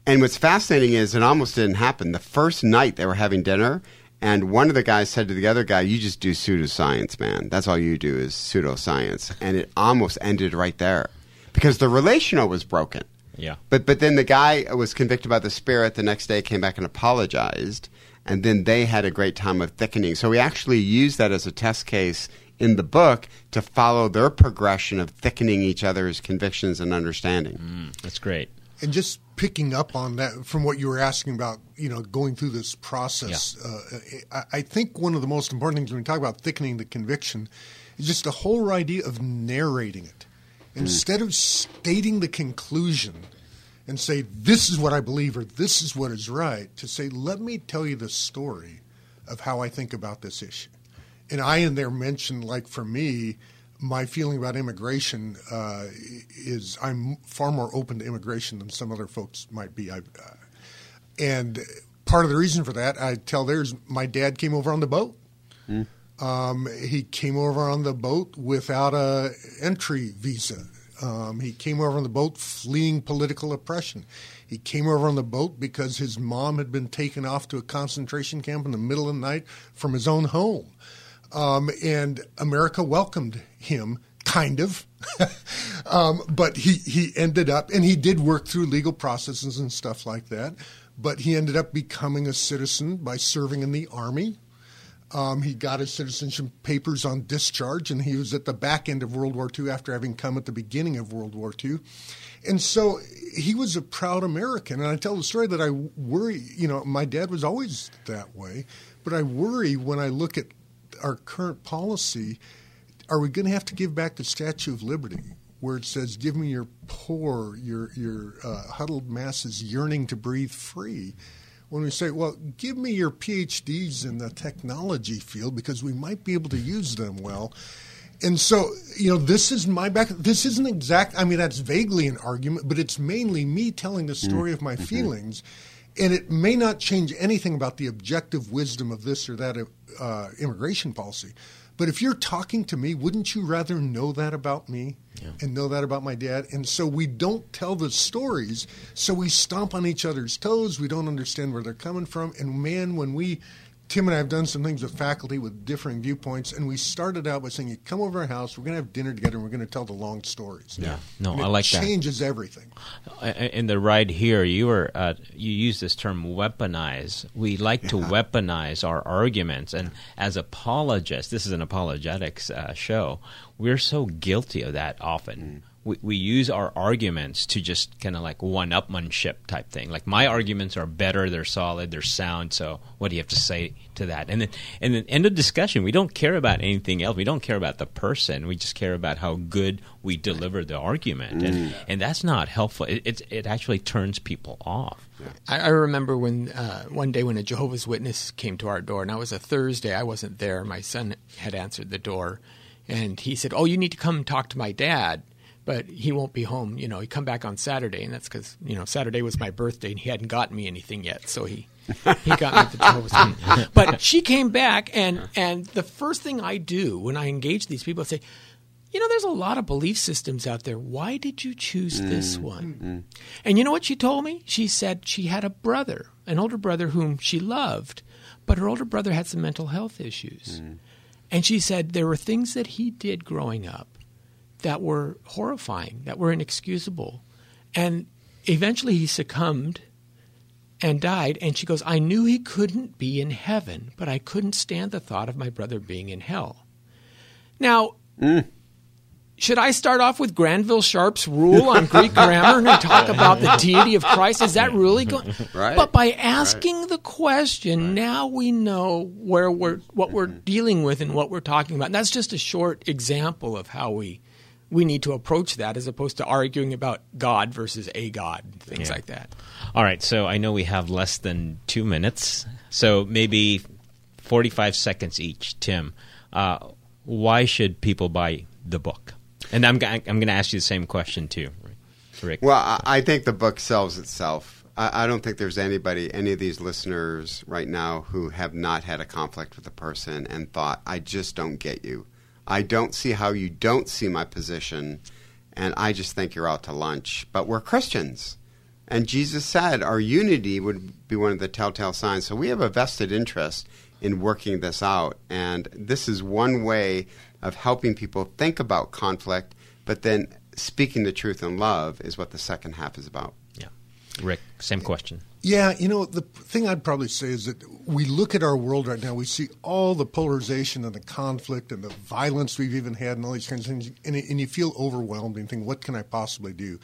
And what's fascinating is it almost didn't happen. The first night they were having dinner, and one of the guys said to the other guy, "You just do pseudoscience, man. That's all you do is pseudoscience." And it almost ended right there because the relational was broken. Yeah. But but then the guy was convicted by the Spirit. The next day came back and apologized, and then they had a great time of thickening. So we actually used that as a test case in the book to follow their progression of thickening each other's convictions and understanding. Mm, that's great. And just picking up on that from what you were asking about, you know, going through this process, uh, I, I think one of the most important things when we talk about thickening the conviction is just the whole idea of narrating it. Instead of stating the conclusion and say, this is what I believe or this is what is right, to say, let me tell you the story of how I think about this issue. And I in there mentioned, like for me, my feeling about immigration uh, is I'm far more open to immigration than some other folks might be. I, uh, and part of the reason for that, I tell theirs, my dad came over on the boat. Um, he came over on the boat without a entry visa. Um, he came over on the boat fleeing political oppression. He came over on the boat because his mom had been taken off to a concentration camp in the middle of the night from his own home. Um, and America welcomed him, kind of. um, but he, he ended up, and he did work through legal processes and stuff like that. But he ended up becoming a citizen by serving in the army. Um, he got his citizenship papers on discharge, and he was at the back end of World War II after having come at the beginning of World War II. And so he was a proud American. And I tell the story that I worry, you know, my dad was always that way, but I worry when I look at our current policy are we going to have to give back the Statue of Liberty? Where it says, "Give me your poor, your your uh, huddled masses yearning to breathe free," when we say, well, give me your PhDs in the technology field because we might be able to use them well. And so, you know, this is my back. This isn't exact. I mean, that's vaguely an argument, but it's mainly me telling the story of my feelings. And it may not change anything about the objective wisdom of this or that uh, immigration policy. But if you're talking to me, wouldn't you rather know that about me and know that about my dad? And so we don't tell the stories, so we stomp on each other's toes. We don't understand where they're coming from. And man, when we, Tim and I have done some things with faculty with differing viewpoints, and we started out by saying, "You come over our house, we're going to have dinner together, and we're going to tell the long stories." Yeah. No, And I it like that. Changes everything. In the ride here, you were uh, you use this term weaponize. We like to weaponize our arguments, and as apologists, this is an apologetics uh, show. We're so guilty of that often. We, we use our arguments to just kind of like one-upmanship type thing. Like my arguments are better, they're solid, they're sound. So what do you have to say to that? And then and then end of discussion. We don't care about anything else. We don't care about the person. We just care about how good we deliver the argument, and and that's not helpful. It it, it actually turns people off. I, I remember when uh, one day when a Jehovah's Witness came to our door, and it was a Thursday. I wasn't there. My son had answered the door, and he said, "Oh, you need to come talk to my dad." But he won't be home. You know, he come back on Saturday, and that's because you know Saturday was my birthday, and he hadn't gotten me anything yet. So he he got me the Jehovah's. But she came back, and and the first thing I do when I engage these people, I say, you know, there's a lot of belief systems out there. Why did you choose this mm, one? Mm-hmm. And you know what she told me? She said she had a brother, an older brother whom she loved, but her older brother had some mental health issues. Mm. And she said there were things that he did growing up that were horrifying, that were inexcusable. And eventually he succumbed and died. And she goes, I knew he couldn't be in heaven, but I couldn't stand the thought of my brother being in hell. Now, mm. should I start off with Granville Sharp's rule on Greek grammar and talk about the deity of Christ? Is that really going? Right. But by asking the question, now we know where we're what we're dealing with and what we're talking about. And that's just a short example of how we we need to approach that, as opposed to arguing about God versus a God, things Yeah. like that. All right, so I know we have less than two minutes, so maybe forty-five seconds each. Tim, uh, why should people buy the book? And I'm I'm going to ask you the same question too, Rick. Well, I, I think the book sells itself. I, I don't think there's anybody, any of these listeners right now, who have not had a conflict with a person and thought, "I just don't get you. I don't see how you don't see my position, and I just think you're out to lunch." But we're Christians, and Jesus said our unity would be one of the telltale signs. So we have a vested interest in working this out, and this is one way of helping people think about conflict, but then speaking the truth in love is what the second half is about. Yeah, Rick, same question. Yeah, you know, the thing I'd probably say is that we look at our world right now, we see all the polarization and the conflict and the violence we've even had and all these kinds of things, and, and you feel overwhelmed and think, what can I possibly do?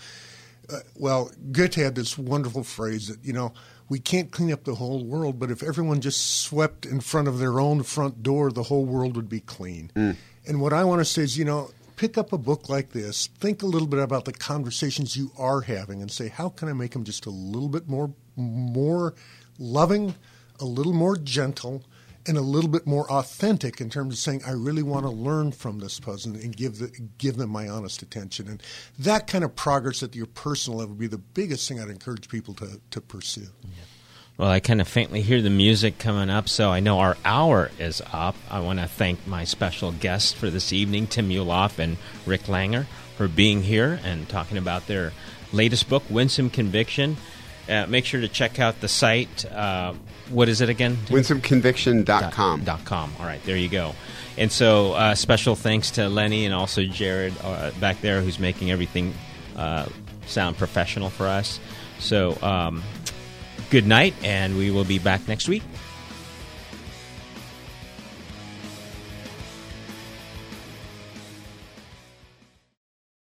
Uh, well, Goethe had this wonderful phrase that, you know, we can't clean up the whole world, but if everyone just swept in front of their own front door, the whole world would be clean. Mm. And what I want to say is, you know, pick up a book like this, think a little bit about the conversations you are having, and say, how can I make them just a little bit more, more loving, a little more gentle, and a little bit more authentic in terms of saying, I really want to learn from this person and give the, give them my honest attention. And that kind of progress at your personal level would be the biggest thing I'd encourage people to, to pursue. Well, I kind of faintly hear the music coming up, so I know our hour is up. I want to thank my special guests for this evening, Tim Muehlhoff and Rick Langer, for being here and talking about their latest book, Winsome Conviction. Uh, make sure to check out the site. Uh, what is it again? WinsomeConviction.com. Dot com. All right, there you go. And so, uh, special thanks to Lenny and also Jared uh, back there, who's making everything uh, sound professional for us. So, um, good night, and we will be back next week.